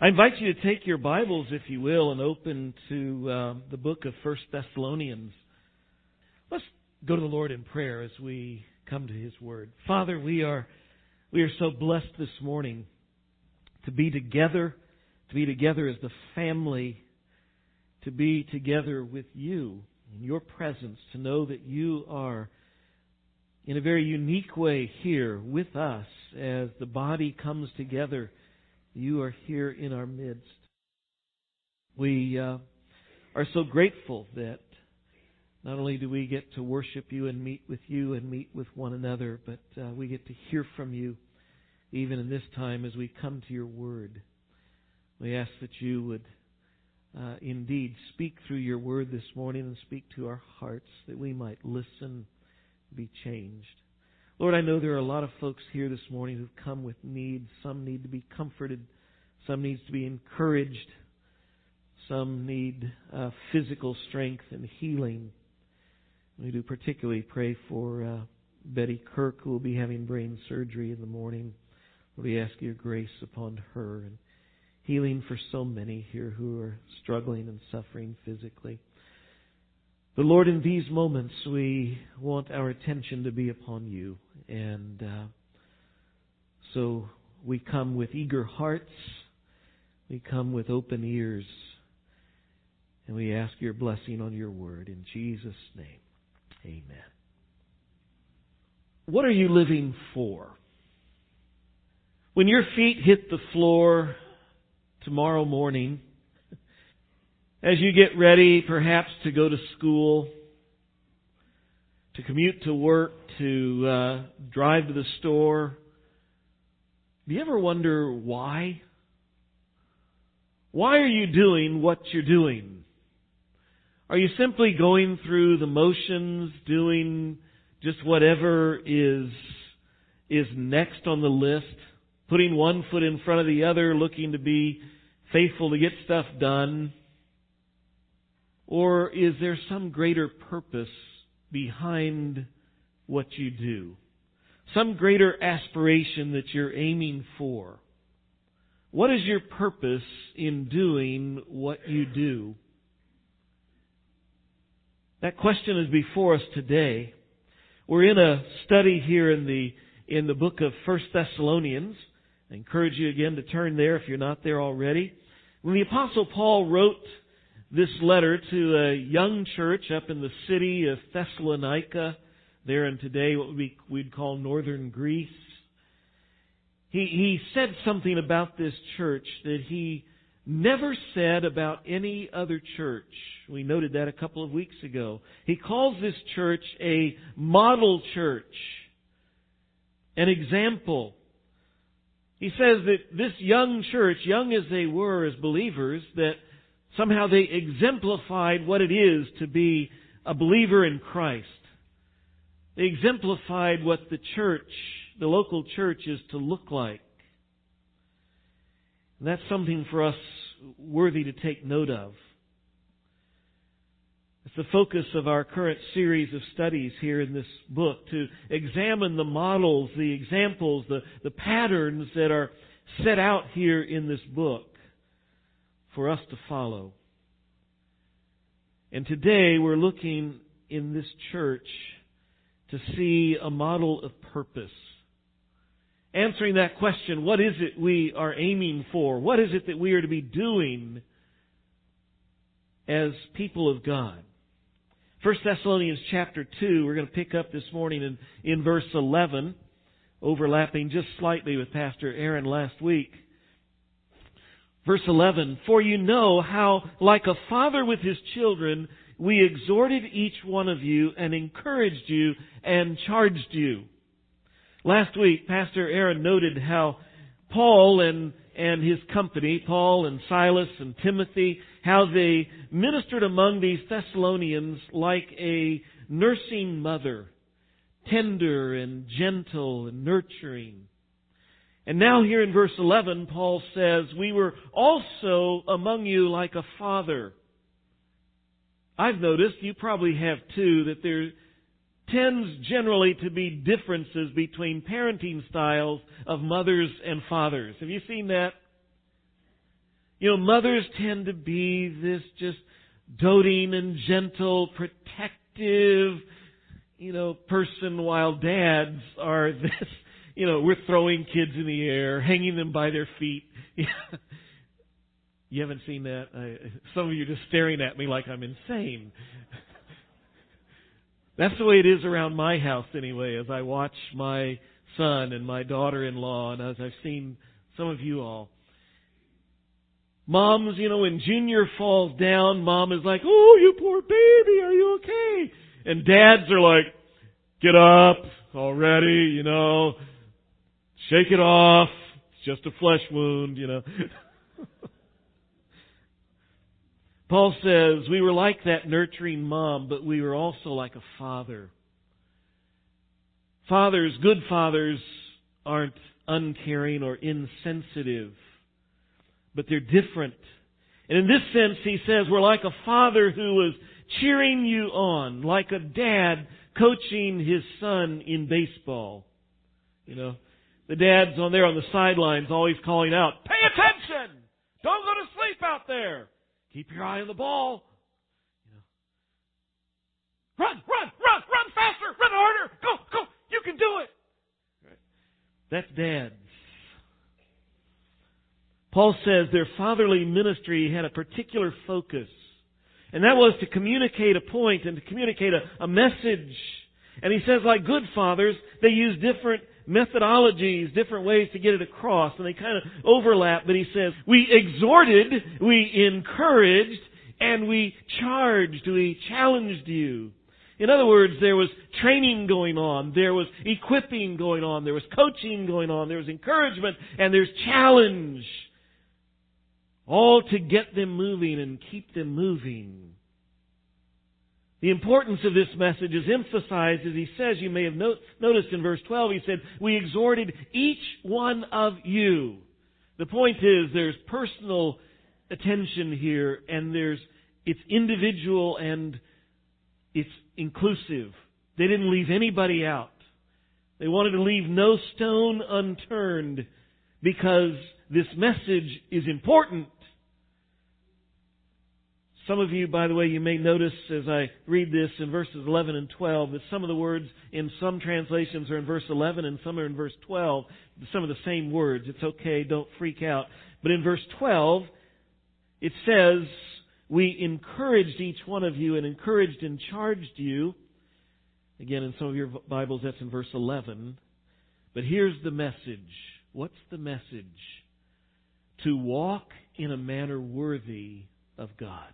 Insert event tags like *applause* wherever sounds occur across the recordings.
I invite you to take your Bibles, if you will, and open to uh, the book of First Thessalonians. Let's go to the Lord in prayer as we come to His Word. Father, we are we are so blessed this morning to be together, to be together as the family, to be together with you in your presence, to know that you are in a very unique way here with us as the body comes together you are here in our midst. We uh, are so grateful that not only do we get to worship you and meet with you and meet with one another, but uh, we get to hear from you even in this time as we come to your word. We ask that you would uh, indeed speak through your word this morning and speak to our hearts that we might listen, be changed. Lord, I know there are a lot of folks here this morning who've come with needs. Some need to be comforted. Some needs to be encouraged. Some need uh, physical strength and healing. We do particularly pray for uh, Betty Kirk, who will be having brain surgery in the morning. We ask your grace upon her and healing for so many here who are struggling and suffering physically. But Lord, in these moments, we want our attention to be upon you. And uh, so we come with eager hearts. We come with open ears. And we ask your blessing on your word. In Jesus' name, amen. What are you living for? When your feet hit the floor tomorrow morning, as you get ready perhaps to go to school, to commute to work, to uh, drive to the store, do you ever wonder why? Why are you doing what you're doing? Are you simply going through the motions, doing just whatever is, is next on the list, putting one foot in front of the other, looking to be faithful to get stuff done? Or is there some greater purpose behind what you do? Some greater aspiration that you're aiming for? What is your purpose in doing what you do? That question is before us today. We're in a study here in the in the book of First Thessalonians. I encourage you again to turn there if you're not there already. When the apostle Paul wrote this letter to a young church up in the city of Thessalonica, there in today what we, we'd call northern Greece. He, he said something about this church that he never said about any other church. We noted that a couple of weeks ago. He calls this church a model church, an example. He says that this young church, young as they were as believers, that Somehow they exemplified what it is to be a believer in Christ. They exemplified what the church, the local church is to look like. And that's something for us worthy to take note of. It's the focus of our current series of studies here in this book to examine the models, the examples, the, the patterns that are set out here in this book for us to follow. And today we're looking in this church to see a model of purpose. Answering that question, what is it we are aiming for? What is it that we are to be doing as people of God? 1 Thessalonians chapter 2, we're going to pick up this morning in, in verse 11, overlapping just slightly with Pastor Aaron last week. Verse 11, For you know how, like a father with his children, we exhorted each one of you and encouraged you and charged you. Last week, Pastor Aaron noted how Paul and, and his company, Paul and Silas and Timothy, how they ministered among these Thessalonians like a nursing mother, tender and gentle and nurturing. And now here in verse 11, Paul says, We were also among you like a father. I've noticed, you probably have too, that there tends generally to be differences between parenting styles of mothers and fathers. Have you seen that? You know, mothers tend to be this just doting and gentle, protective, you know, person while dads are *laughs* this, you know, we're throwing kids in the air, hanging them by their feet. *laughs* you haven't seen that? I, some of you are just staring at me like I'm insane. *laughs* That's the way it is around my house anyway, as I watch my son and my daughter-in-law and as I've seen some of you all. Moms, you know, when Junior falls down, mom is like, oh, you poor baby, are you okay? And dads are like, get up already, you know, shake it off. It's just a flesh wound, you know. *laughs* Paul says, we were like that nurturing mom, but we were also like a father. Fathers, good fathers, aren't uncaring or insensitive but they're different. And in this sense, he says we're like a father who is cheering you on, like a dad coaching his son in baseball. You know, the dad's on there on the sidelines always calling out, pay attention! Don't go to sleep out there! Keep your eye on the ball. You know, run, run, run, run faster, run harder, go, go, you can do it! That's dad. Paul says their fatherly ministry had a particular focus. And that was to communicate a point and to communicate a, a message. And he says like good fathers, they use different methodologies, different ways to get it across, and they kind of overlap, but he says, we exhorted, we encouraged, and we charged, we challenged you. In other words, there was training going on, there was equipping going on, there was coaching going on, there was encouragement, and there's challenge. All to get them moving and keep them moving. The importance of this message is emphasized as he says, you may have noticed in verse 12, he said, we exhorted each one of you. The point is there's personal attention here and there's, it's individual and it's inclusive. They didn't leave anybody out. They wanted to leave no stone unturned because this message is important. Some of you, by the way, you may notice as I read this in verses 11 and 12 that some of the words in some translations are in verse 11 and some are in verse 12. Some of the same words. It's okay, don't freak out. But in verse 12, it says, We encouraged each one of you and encouraged and charged you. Again, in some of your Bibles, that's in verse 11. But here's the message. What's the message? To walk in a manner worthy of God.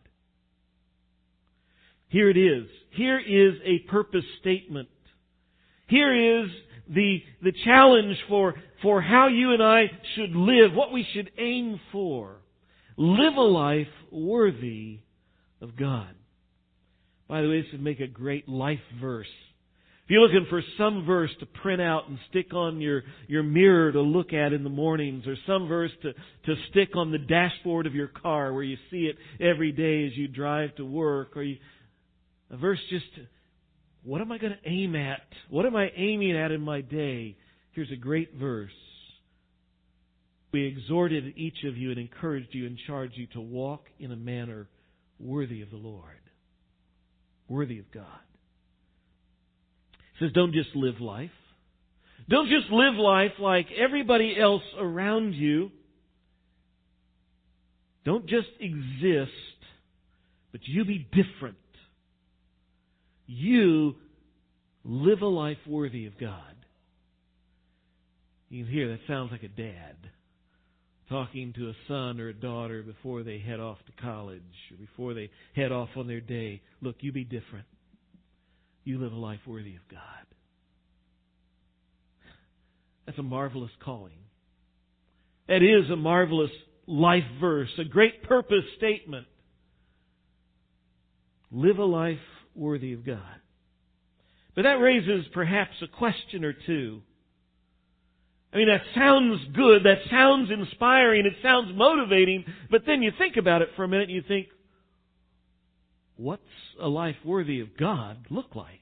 Here it is. Here is a purpose statement. Here is the, the challenge for, for how you and I should live, what we should aim for. Live a life worthy of God. By the way, this would make a great life verse. If you're looking for some verse to print out and stick on your, your mirror to look at in the mornings, or some verse to, to stick on the dashboard of your car where you see it every day as you drive to work, or you, a verse just, what am I going to aim at? What am I aiming at in my day? Here's a great verse. We exhorted each of you and encouraged you and charged you to walk in a manner worthy of the Lord, worthy of God. It says, don't just live life. Don't just live life like everybody else around you. Don't just exist, but you be different you live a life worthy of God. You can hear that sounds like a dad talking to a son or a daughter before they head off to college or before they head off on their day. Look, you be different. You live a life worthy of God. That's a marvelous calling. That is a marvelous life verse, a great purpose statement. Live a life worthy of God. But that raises perhaps a question or two. I mean, that sounds good, that sounds inspiring, it sounds motivating, but then you think about it for a minute and you think, what's a life worthy of God look like?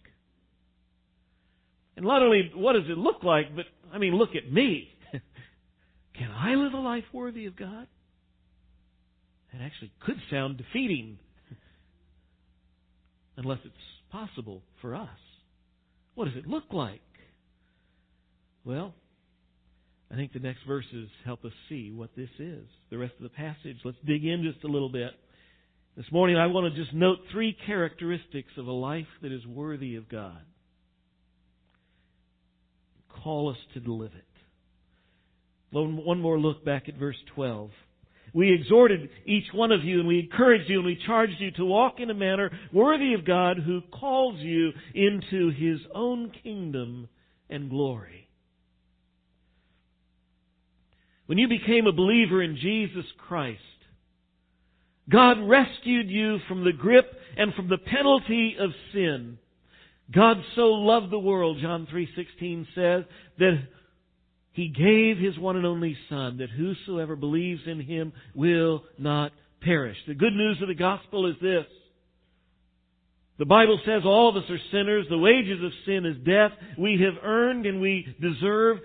And not only what does it look like, but I mean, look at me. *laughs* Can I live a life worthy of God? That actually could sound defeating. Unless it's possible for us. What does it look like? Well, I think the next verses help us see what this is. The rest of the passage, let's dig in just a little bit. This morning I want to just note three characteristics of a life that is worthy of God. Call us to live it. One more look back at verse 12. We exhorted each one of you and we encouraged you and we charged you to walk in a manner worthy of God who calls you into His own kingdom and glory. When you became a believer in Jesus Christ, God rescued you from the grip and from the penalty of sin. God so loved the world, John 3:16 says, that he gave His one and only Son that whosoever believes in Him will not perish. The good news of the gospel is this. The Bible says all of us are sinners. The wages of sin is death. We have earned and we deserve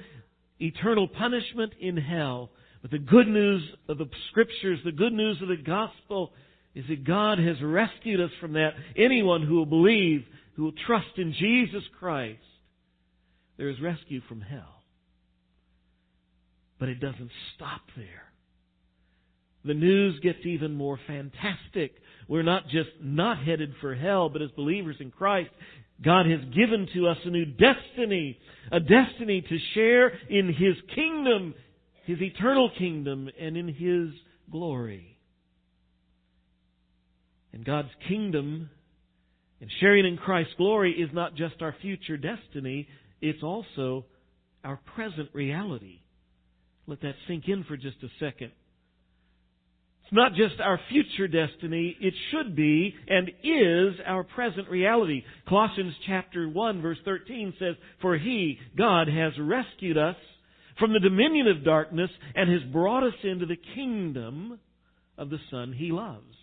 eternal punishment in hell. But the good news of the scriptures, the good news of the gospel is that God has rescued us from that. Anyone who will believe, who will trust in Jesus Christ, there is rescue from hell. But it doesn't stop there. The news gets even more fantastic. We're not just not headed for hell, but as believers in Christ, God has given to us a new destiny, a destiny to share in His kingdom, His eternal kingdom, and in His glory. And God's kingdom and sharing in Christ's glory is not just our future destiny, it's also our present reality. Let that sink in for just a second. It's not just our future destiny, it should be and is our present reality. Colossians chapter 1 verse 13 says, For He, God, has rescued us from the dominion of darkness and has brought us into the kingdom of the Son He loves.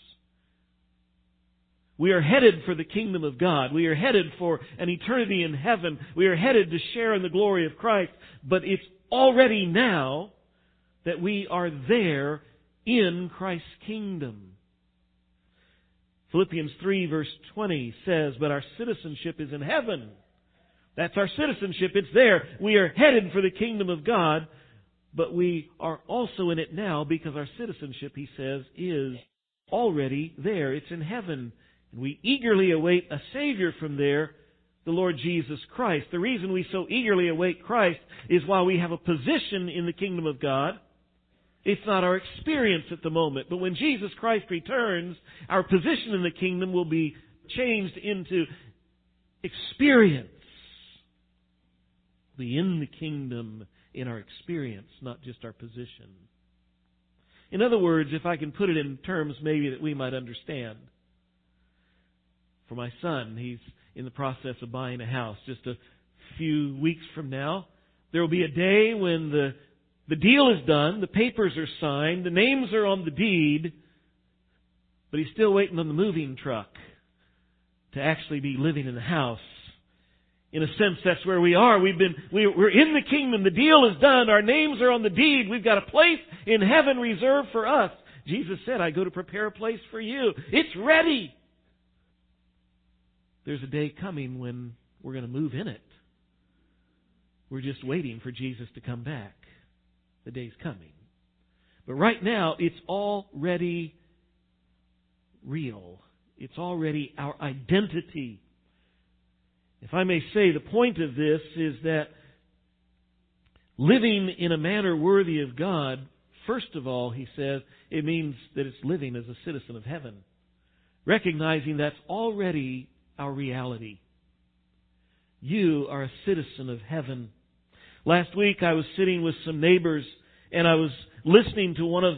We are headed for the kingdom of God. We are headed for an eternity in heaven. We are headed to share in the glory of Christ. But it's already now that we are there in Christ's kingdom. Philippians 3 verse 20 says, But our citizenship is in heaven. That's our citizenship. It's there. We are headed for the kingdom of God, but we are also in it now because our citizenship, he says, is already there. It's in heaven. And we eagerly await a Savior from there the Lord Jesus Christ. The reason we so eagerly await Christ is while we have a position in the kingdom of God, it's not our experience at the moment. But when Jesus Christ returns, our position in the kingdom will be changed into experience. Be in the kingdom in our experience, not just our position. In other words, if I can put it in terms maybe that we might understand. For my son, he's in the process of buying a house. Just a few weeks from now, there will be a day when the, the deal is done, the papers are signed, the names are on the deed, but he's still waiting on the moving truck to actually be living in the house. In a sense, that's where we are. We've been, we, we're in the kingdom. The deal is done. Our names are on the deed. We've got a place in heaven reserved for us. Jesus said, I go to prepare a place for you. It's ready. There's a day coming when we're going to move in it. We're just waiting for Jesus to come back. The day's coming. But right now, it's already real. It's already our identity. If I may say, the point of this is that living in a manner worthy of God, first of all, he says, it means that it's living as a citizen of heaven. Recognizing that's already our reality. You are a citizen of heaven. Last week I was sitting with some neighbors and I was listening to one of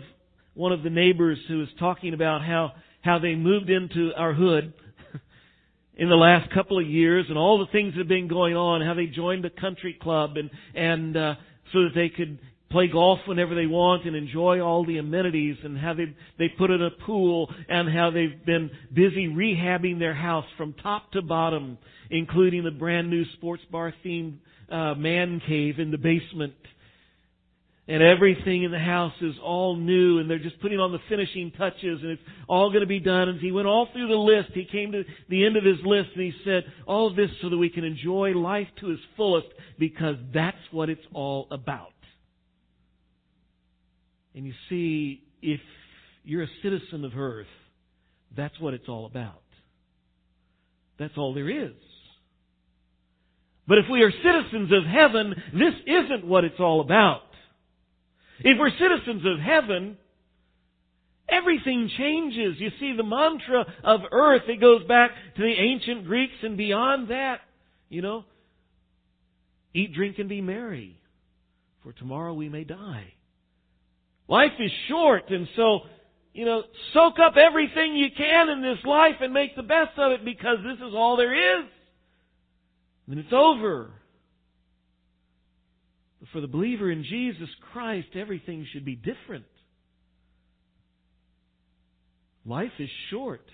one of the neighbors who was talking about how how they moved into our hood *laughs* in the last couple of years and all the things that have been going on, how they joined the country club and and uh, so that they could play golf whenever they want and enjoy all the amenities and how they they put in a pool and how they've been busy rehabbing their house from top to bottom, including the brand new sports bar themed uh, man cave in the basement. and everything in the house is all new and they're just putting on the finishing touches and it's all going to be done. And he went all through the list. He came to the end of his list and he said, all this so that we can enjoy life to its fullest because that's what it's all about. And you see, if you're a citizen of earth, that's what it's all about. That's all there is. But if we are citizens of heaven, this isn't what it's all about. If we're citizens of heaven, everything changes. You see, the mantra of earth, it goes back to the ancient Greeks and beyond that, you know, eat, drink, and be merry, for tomorrow we may die. Life is short, and so, you know, soak up everything you can in this life and make the best of it because this is all there is. And it's over. But for the believer in Jesus Christ, everything should be different. Life is short,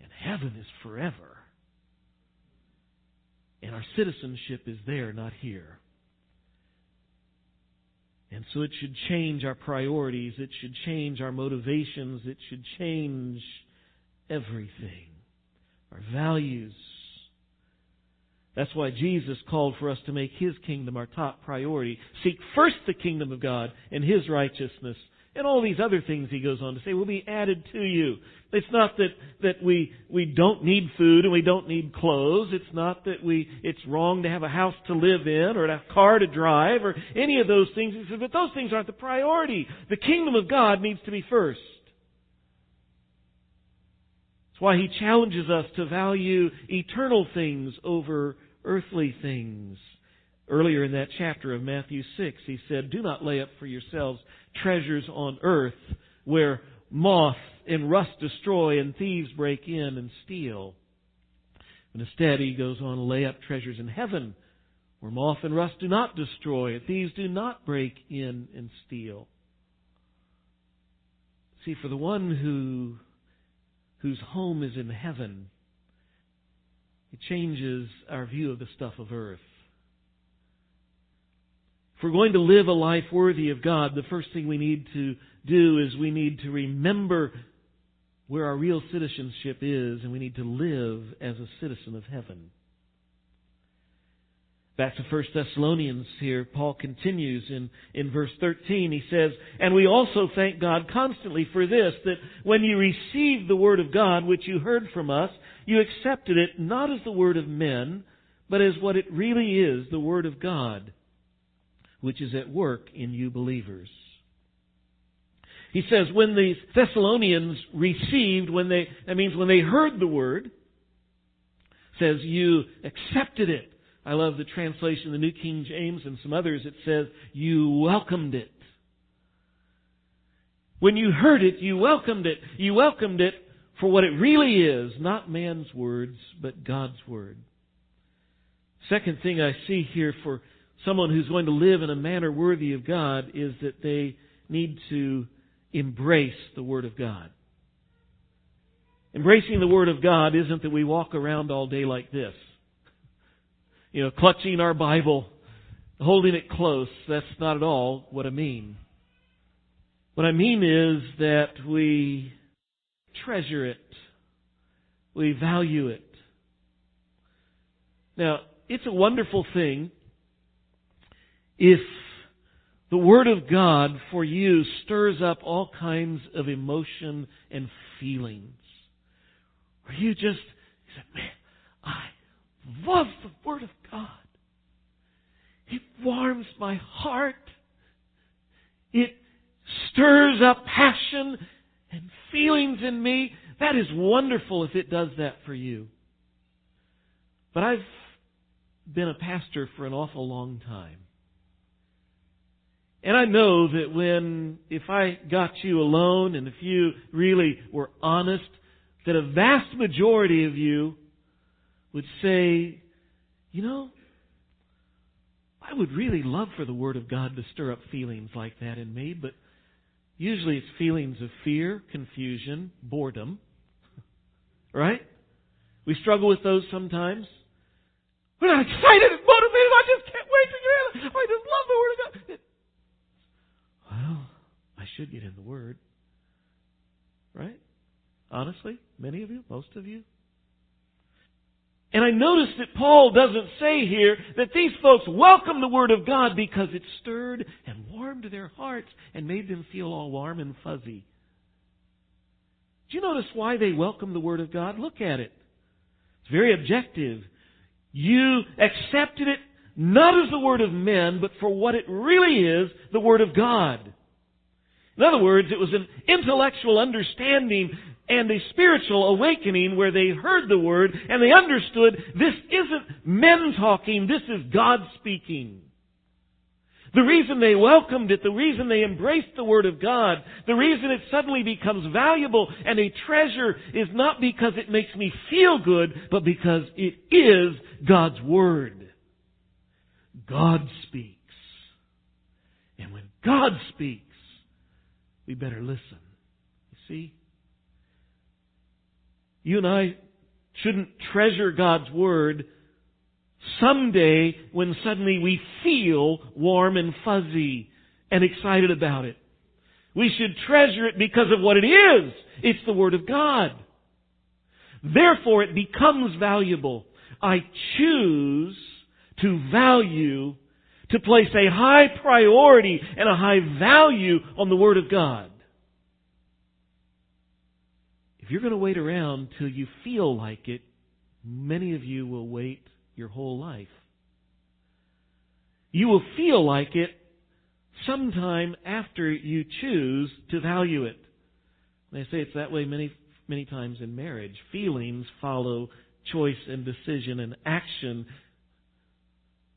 and heaven is forever. And our citizenship is there, not here. And so it should change our priorities. It should change our motivations. It should change everything. Our values, that's why Jesus called for us to make His kingdom our top priority. Seek first the kingdom of God and His righteousness. And all these other things he goes on to say will be added to you. It's not that, that we, we don't need food and we don't need clothes. It's not that we, it's wrong to have a house to live in or a car to drive or any of those things. He said, but those things aren't the priority. The kingdom of God needs to be first. That's why he challenges us to value eternal things over earthly things. Earlier in that chapter of Matthew 6, he said, Do not lay up for yourselves treasures on earth where moth and rust destroy and thieves break in and steal. And instead, he goes on lay up treasures in heaven where moth and rust do not destroy and thieves do not break in and steal. See, for the one who whose home is in heaven, it changes our view of the stuff of earth. If we're going to live a life worthy of God, the first thing we need to do is we need to remember where our real citizenship is, and we need to live as a citizen of heaven. Back to 1 Thessalonians here, Paul continues in, in verse 13. He says, And we also thank God constantly for this, that when you received the word of God, which you heard from us, you accepted it not as the word of men, but as what it really is, the word of God, which is at work in you believers. He says, when the Thessalonians received, when they, that means when they heard the word, says you accepted it I love the translation, the New King James and some others, it says, you welcomed it. When you heard it, you welcomed it. You welcomed it for what it really is, not man's words, but God's word. Second thing I see here for someone who's going to live in a manner worthy of God is that they need to embrace the Word of God. Embracing the Word of God isn't that we walk around all day like this you know, clutching our Bible, holding it close. That's not at all what I mean. What I mean is that we treasure it. We value it. Now, it's a wonderful thing if the Word of God for you stirs up all kinds of emotion and feelings. or you just, you man, I love the Word of God. It warms my heart. It stirs up passion and feelings in me. That is wonderful if it does that for you. But I've been a pastor for an awful long time. And I know that when, if I got you alone and if you really were honest, that a vast majority of you would say, you know, I would really love for the Word of God to stir up feelings like that in me, but usually it's feelings of fear, confusion, boredom. *laughs* Right? We struggle with those sometimes. We're not excited and motivated. I just can't wait to get it. I just love the Word of God. Should get in the Word. Right? Honestly, many of you, most of you. And I notice that Paul doesn't say here that these folks welcomed the Word of God because it stirred and warmed their hearts and made them feel all warm and fuzzy. Do you notice why they welcomed the Word of God? Look at it. It's very objective. You accepted it not as the Word of men, but for what it really is, the Word of God. In other words, it was an intellectual understanding and a spiritual awakening where they heard the Word and they understood this isn't men talking, this is God speaking. The reason they welcomed it, the reason they embraced the Word of God, the reason it suddenly becomes valuable and a treasure is not because it makes me feel good, but because it is God's Word. God speaks. And when God speaks, we better listen. You see? You and I shouldn't treasure God's Word someday when suddenly we feel warm and fuzzy and excited about it. We should treasure it because of what it is. It's the Word of God. Therefore, it becomes valuable. I choose to value, to place a high priority and a high value on the Word of God. If you're going to wait around till you feel like it, many of you will wait your whole life. You will feel like it sometime after you choose to value it. They say it's that way many, many times in marriage. Feelings follow choice and decision and action.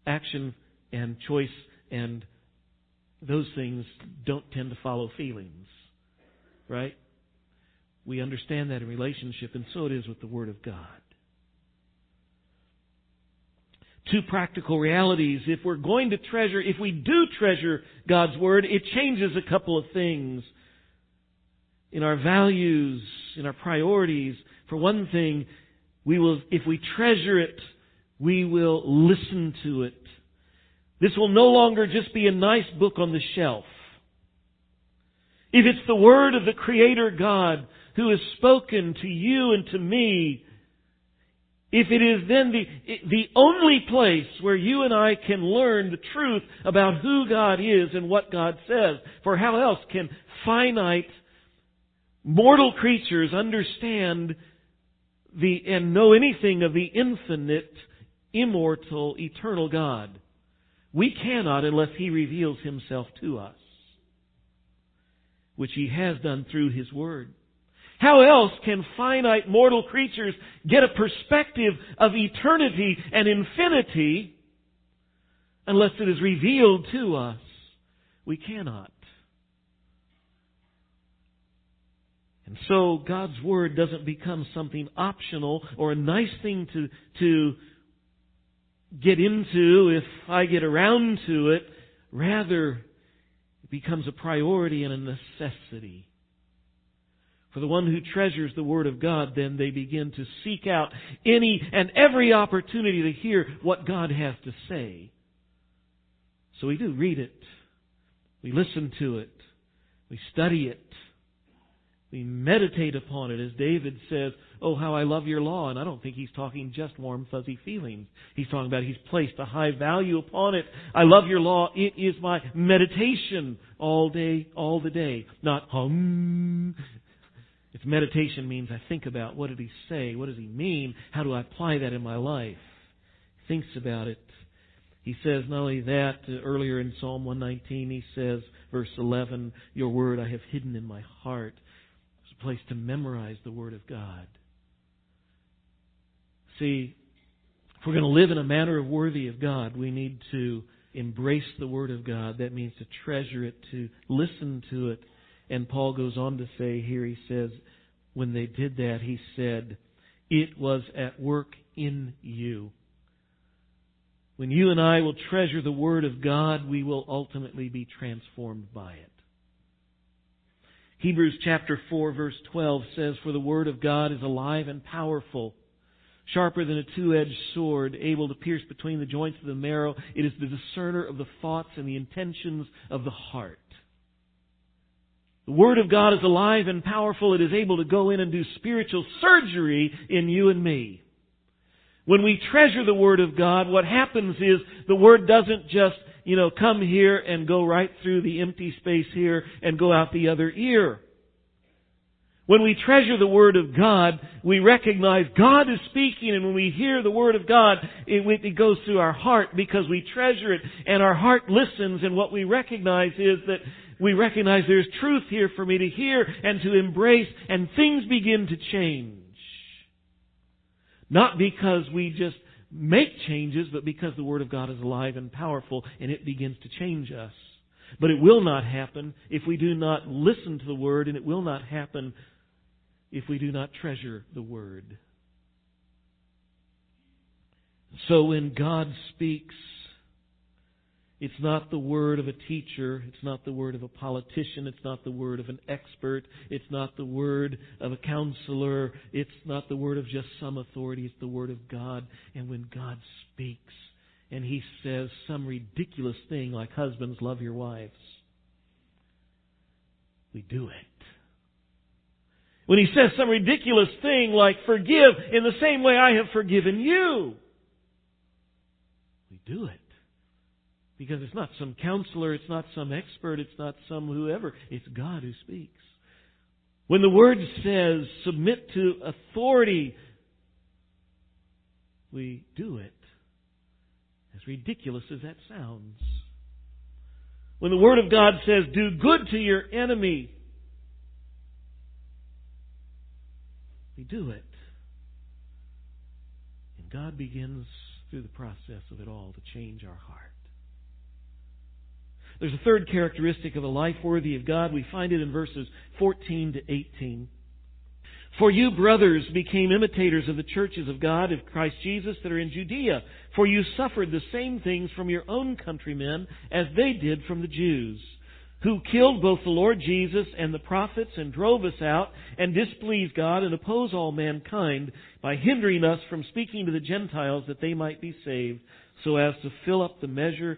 Action and choice and those things don't tend to follow feelings. Right? We understand that in relationship, and so it is with the Word of God. Two practical realities. If we're going to treasure, if we do treasure God's Word, it changes a couple of things in our values, in our priorities. For one thing, we will, if we treasure it, we will listen to it. This will no longer just be a nice book on the shelf. If it's the Word of the Creator God, who has spoken to you and to me, if it is then the, the only place where you and I can learn the truth about who God is and what God says, for how else can finite, mortal creatures understand the, and know anything of the infinite, immortal, eternal God? We cannot unless He reveals Himself to us, which He has done through His Word. How else can finite mortal creatures get a perspective of eternity and infinity unless it is revealed to us? We cannot. And so God's Word doesn't become something optional or a nice thing to, to get into if I get around to it. Rather, it becomes a priority and a necessity. For the one who treasures the Word of God, then they begin to seek out any and every opportunity to hear what God has to say. So we do read it. We listen to it. We study it. We meditate upon it, as David says, Oh, how I love your law. And I don't think he's talking just warm, fuzzy feelings. He's talking about he's placed a high value upon it. I love your law. It is my meditation all day, all the day. Not hum, if meditation means I think about what did he say? What does he mean? How do I apply that in my life? He thinks about it. He says not only that, uh, earlier in Psalm 119, he says, verse 11, Your word I have hidden in my heart. A place to memorize the word of God. See, if we're going to live in a manner worthy of God, we need to embrace the word of God. That means to treasure it, to listen to it, and Paul goes on to say here, he says, when they did that, he said, it was at work in you. When you and I will treasure the Word of God, we will ultimately be transformed by it. Hebrews chapter 4 verse 12 says, For the Word of God is alive and powerful, sharper than a two-edged sword, able to pierce between the joints of the marrow. It is the discerner of the thoughts and the intentions of the heart. The Word of God is alive and powerful. It is able to go in and do spiritual surgery in you and me. When we treasure the Word of God, what happens is the Word doesn't just, you know, come here and go right through the empty space here and go out the other ear. When we treasure the Word of God, we recognize God is speaking, and when we hear the Word of God, it, it, goes through our heart because we treasure it, and our heart listens, and what we recognize is that we recognize there's truth here for me to hear and to embrace, and things begin to change. Not because we just make changes, but because the Word of God is alive and powerful, and it begins to change us. But it will not happen if we do not listen to the Word, and it will not happen if we do not treasure the Word. So when God speaks, it's not the word of a teacher. It's not the word of a politician. It's not the word of an expert. It's not the word of a counselor. It's not the word of just some authority. It's the word of God. And when God speaks and He says some ridiculous thing like, husbands, love your wives, we do it. When he says some ridiculous thing like, forgive in the same way I have forgiven you, we do it. Because it's not some counselor, it's not some expert, it's not some whoever, it's God who speaks. When the Word says, submit to authority, we do it. As ridiculous as that sounds. When the Word of God says, do good to your enemy, We do it. And God begins through the process of it all to change our heart. There's a third characteristic of a life worthy of God. We find it in verses 14 to 18. For you, brothers, became imitators of the churches of God of Christ Jesus that are in Judea, for you suffered the same things from your own countrymen as they did from the Jews who killed both the Lord Jesus and the prophets and drove us out and displeased God and oppose all mankind by hindering us from speaking to the Gentiles that they might be saved so as to fill up the measure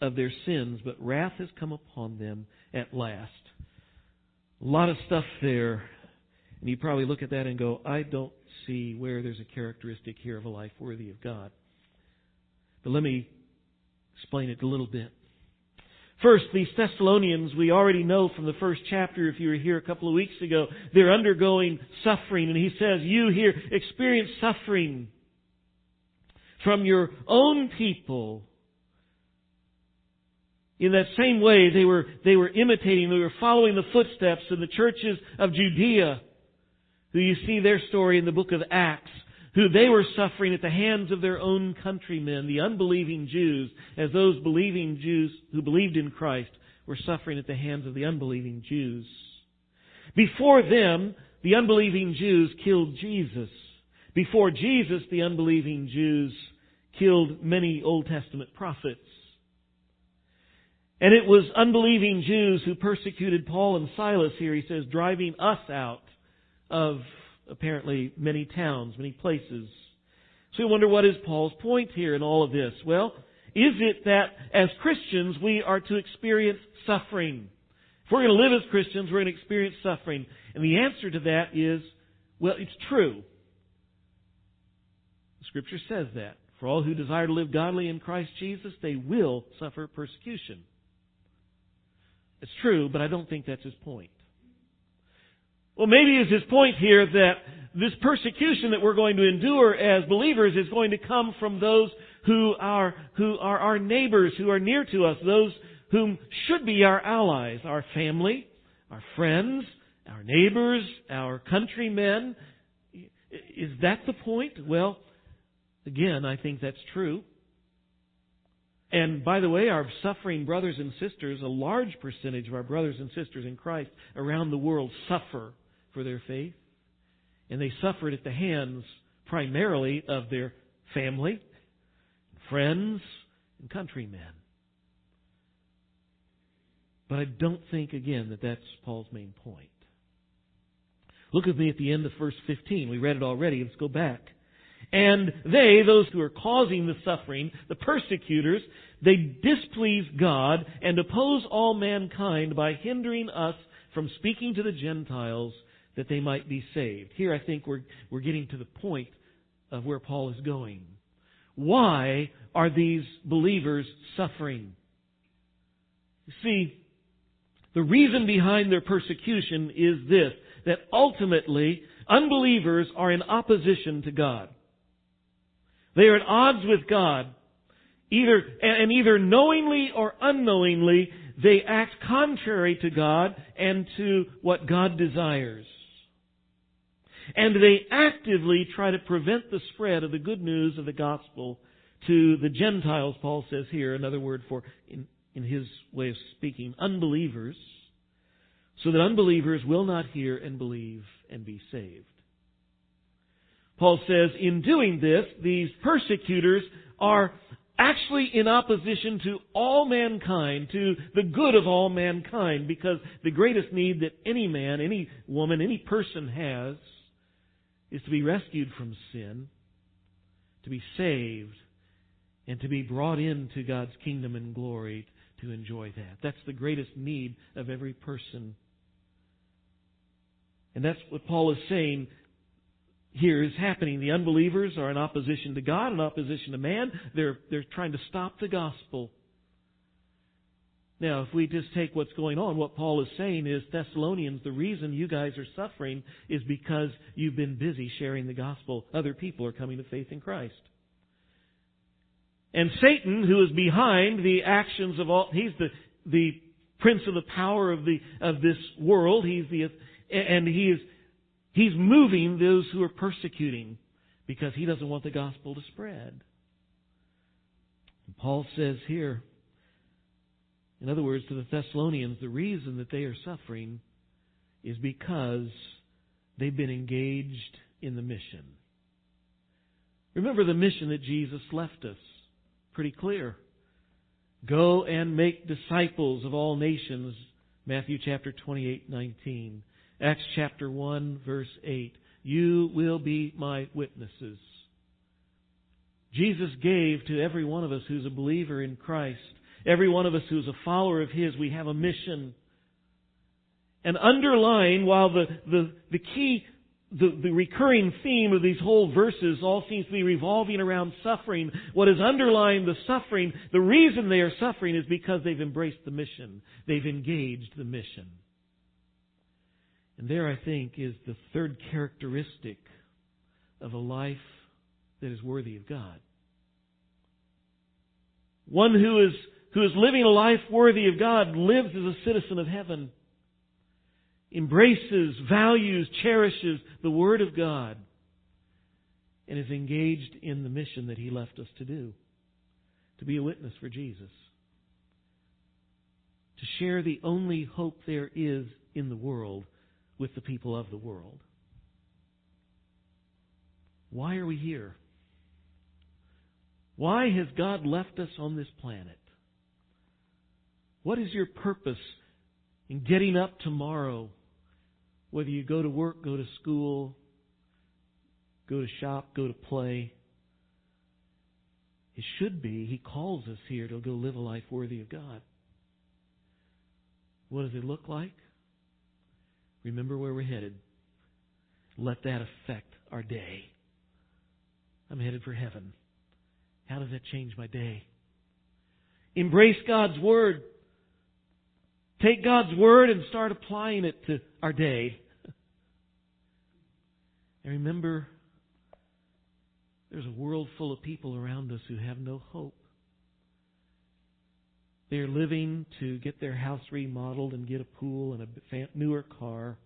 of their sins. But wrath has come upon them at last. A lot of stuff there. And you probably look at that and go, I don't see where there's a characteristic here of a life worthy of God. But let me explain it a little bit. First, these Thessalonians, we already know from the first chapter, if you were here a couple of weeks ago, they're undergoing suffering. And he says, you here experience suffering from your own people. In that same way, they were, they were imitating, they were following the footsteps of the churches of Judea, who you see their story in the book of Acts who they were suffering at the hands of their own countrymen, the unbelieving Jews, as those believing Jews who believed in Christ were suffering at the hands of the unbelieving Jews. Before them, the unbelieving Jews killed Jesus. Before Jesus, the unbelieving Jews killed many Old Testament prophets. And it was unbelieving Jews who persecuted Paul and Silas here, he says, driving us out of apparently many towns, many places. So we wonder what is Paul's point here in all of this? Well, is it that as Christians we are to experience suffering? If we're going to live as Christians, we're going to experience suffering. And the answer to that is, well, it's true. The Scripture says that. For all who desire to live godly in Christ Jesus, they will suffer persecution. It's true, but I don't think that's his point. Well, maybe is his point here that this persecution that we're going to endure as believers is going to come from those who are, who are our neighbors, who are near to us, those whom should be our allies, our family, our friends, our neighbors, our countrymen. Is that the point? Well, again, I think that's true. And by the way, our suffering brothers and sisters, a large percentage of our brothers and sisters in Christ around the world suffer for their faith. And they suffered at the hands primarily of their family, friends, and countrymen. But I don't think, again, that that's Paul's main point. Look with me at the end of verse 15. We read it already. Let's go back. And they, those who are causing the suffering, the persecutors, they displease God and oppose all mankind by hindering us from speaking to the Gentiles that they might be saved. Here I think we're, we're getting to the point of where Paul is going. Why are these believers suffering? You see, the reason behind their persecution is this, that ultimately unbelievers are in opposition to God. They are at odds with God. Either, and either knowingly or unknowingly, they act contrary to God and to what God desires. And they actively try to prevent the spread of the good news of the gospel to the Gentiles, Paul says here, another word for, in, in his way of speaking, unbelievers, so that unbelievers will not hear and believe and be saved. Paul says, in doing this, these persecutors are actually in opposition to all mankind, to the good of all mankind, because the greatest need that any man, any woman, any person has is to be rescued from sin, to be saved, and to be brought into God's kingdom and glory to enjoy that. That's the greatest need of every person. And that's what Paul is saying here is happening. The unbelievers are in opposition to God, in opposition to man. They're, they're trying to stop the gospel. Now, if we just take what's going on, what Paul is saying is, Thessalonians, the reason you guys are suffering is because you've been busy sharing the gospel. Other people are coming to faith in Christ. And Satan, who is behind the actions of all, he's the, the prince of the power of the, of this world. He's the, and he is, he's moving those who are persecuting because he doesn't want the gospel to spread. Paul says here, in other words, to the Thessalonians, the reason that they are suffering is because they've been engaged in the mission. Remember the mission that Jesus left us. Pretty clear. Go and make disciples of all nations. Matthew chapter 28, 19. Acts chapter 1 verse 8. You will be my witnesses. Jesus gave to every one of us who's a believer in Christ Every one of us who's a follower of His, we have a mission. And underlying, while the, the, the key, the, the recurring theme of these whole verses all seems to be revolving around suffering, what is underlying the suffering, the reason they are suffering is because they've embraced the mission. They've engaged the mission. And there, I think, is the third characteristic of a life that is worthy of God. One who is who is living a life worthy of God lives as a citizen of heaven, embraces, values, cherishes the Word of God, and is engaged in the mission that He left us to do to be a witness for Jesus, to share the only hope there is in the world with the people of the world. Why are we here? Why has God left us on this planet? What is your purpose in getting up tomorrow? Whether you go to work, go to school, go to shop, go to play. It should be, He calls us here to go live a life worthy of God. What does it look like? Remember where we're headed. Let that affect our day. I'm headed for heaven. How does that change my day? Embrace God's Word. Take God's Word and start applying it to our day. And remember, there's a world full of people around us who have no hope. They're living to get their house remodeled and get a pool and a newer car.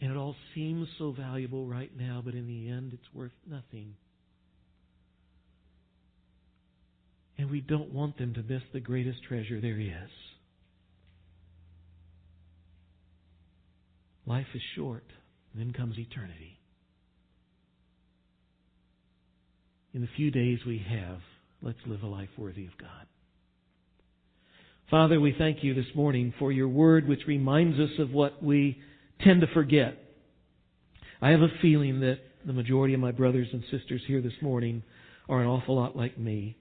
And it all seems so valuable right now, but in the end, it's worth nothing. And we don't want them to miss the greatest treasure there is. Life is short, then comes eternity. In the few days we have, let's live a life worthy of God. Father, we thank you this morning for your word which reminds us of what we tend to forget. I have a feeling that the majority of my brothers and sisters here this morning are an awful lot like me.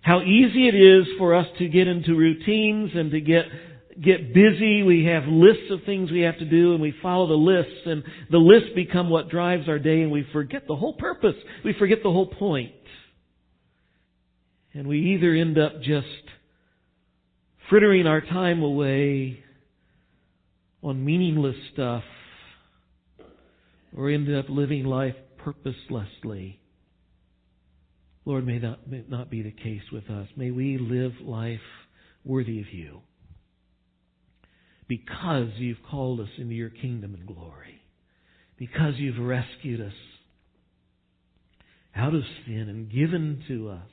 How easy it is for us to get into routines and to get get busy, we have lists of things we have to do, and we follow the lists, and the lists become what drives our day, and we forget the whole purpose. We forget the whole point. And we either end up just frittering our time away on meaningless stuff, or end up living life purposelessly. Lord, may that may not be the case with us. May we live life worthy of you because you've called us into your kingdom and glory, because you've rescued us out of sin and given to us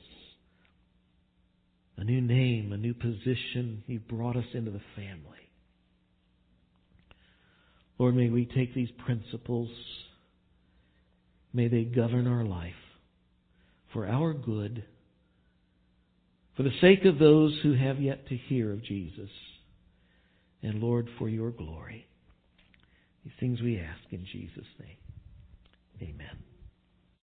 a new name, a new position. You've brought us into the family. Lord, may we take these principles, may they govern our life for our good, for the sake of those who have yet to hear of Jesus, and Lord, for your glory. These things we ask in Jesus' name.